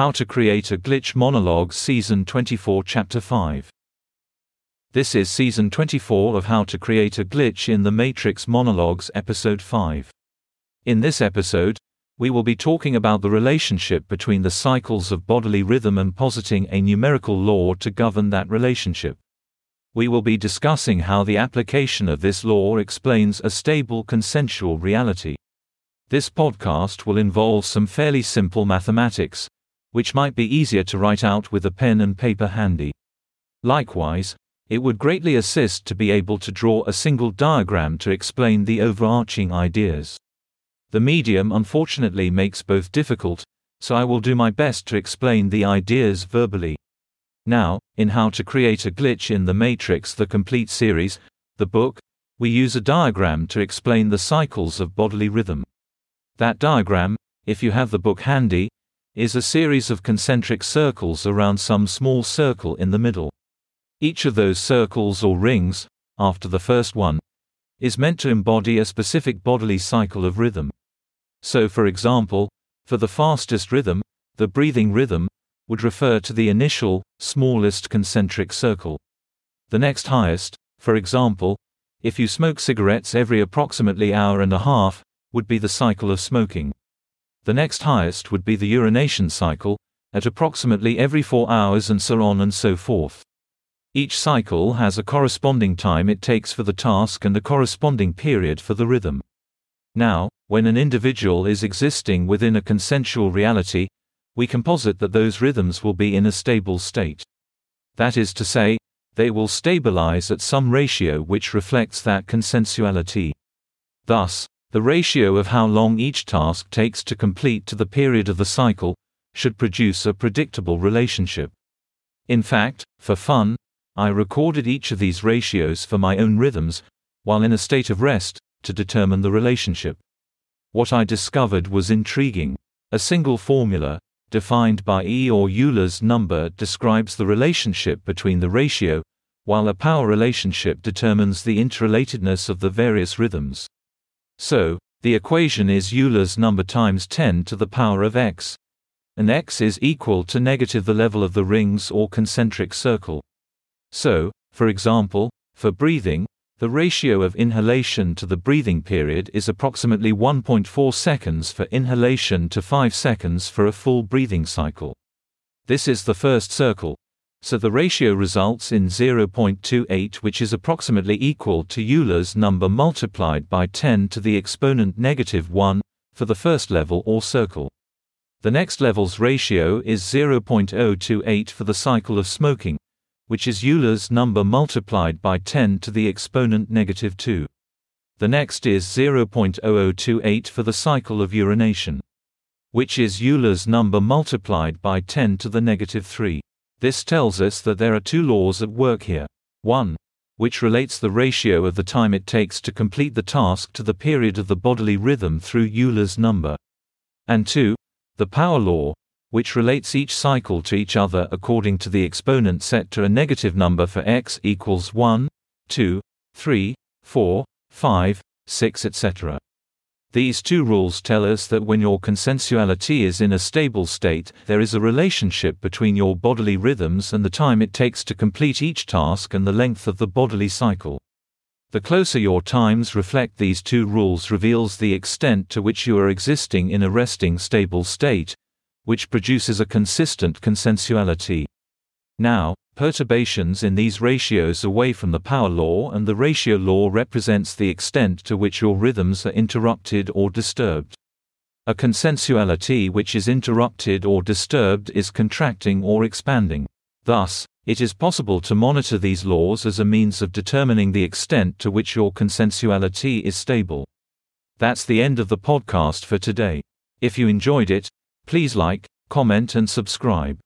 How to Create a Glitch Monologue Season 24 Chapter 5 This is Season 24 of How to Create a Glitch in the Matrix Monologues Episode 5. In this episode, we will be talking about the relationship between the cycles of bodily rhythm and positing a numerical law to govern that relationship. We will be discussing how the application of this law explains a stable consensual reality. This podcast will involve some fairly simple mathematics, which might be easier to write out with a pen and paper handy. Likewise, it would greatly assist to be able to draw a single diagram to explain the overarching ideas. The medium unfortunately makes both difficult, so I will do my best to explain the ideas verbally. Now, in How to Create a Glitch in the Matrix, the complete series, the book, we use a diagram to explain the cycles of bodily rhythm. That diagram, if you have the book handy, is a series of concentric circles around some small circle in the middle. Each of those circles or rings, after the first one, is meant to embody a specific bodily cycle of rhythm. So, for example, for the fastest rhythm, the breathing rhythm, would refer to the initial, smallest concentric circle. The next highest, for example, if you smoke cigarettes every approximately hour and a half, would be the cycle of smoking. The next highest would be the urination cycle, at approximately every four hours and so on and so forth. Each cycle has a corresponding time it takes for the task and a corresponding period for the rhythm. Now, when an individual is existing within a consensual reality, we can posit that those rhythms will be in a stable state. That is to say, they will stabilize at some ratio which reflects that consensuality. Thus, the ratio of how long each task takes to complete to the period of the cycle should produce a predictable relationship. In fact, for fun, I recorded each of these ratios for my own rhythms, while in a state of rest, to determine the relationship. What I discovered was intriguing. A single formula, defined by E or Euler's number, describes the relationship between the ratio, while a power relationship determines the interrelatedness of the various rhythms. So, the equation is Euler's number times 10 to the power of x. And x is equal to negative the level of the rings or concentric circle. So, for example, for breathing, the ratio of inhalation to the breathing period is approximately 1.4 seconds for inhalation to 5 seconds for a full breathing cycle. This is the first circle, so the ratio results in 0.28 which is approximately equal to Euler's number multiplied by 10 to the exponent negative 1, for the first level or circle. The next level's ratio is 0.028 for the cycle of smoking, which is Euler's number multiplied by 10 to the exponent negative 2. The next is 0.0028 for the cycle of urination, which is Euler's number multiplied by 10 to the negative 3. This tells us that there are two laws at work here. One, which relates the ratio of the time it takes to complete the task to the period of the bodily rhythm through Euler's number. And two, the power law, which relates each cycle to each other according to the exponent set to a negative number for x equals 1, 2, 3, 4, 5, 6 etc. These two rules tell us that when your consensuality is in a stable state, there is a relationship between your bodily rhythms and the time it takes to complete each task and the length of the bodily cycle. The closer your times reflect these two rules reveals the extent to which you are existing in a resting stable state, which produces a consistent consensuality. Now, perturbations in these ratios away from the power law and the ratio law represents the extent to which your rhythms are interrupted or disturbed. A consensuality which is interrupted or disturbed is contracting or expanding. Thus, it is possible to monitor these laws as a means of determining the extent to which your consensuality is stable. That's the end of the podcast for today. If you enjoyed it, please like, comment and subscribe.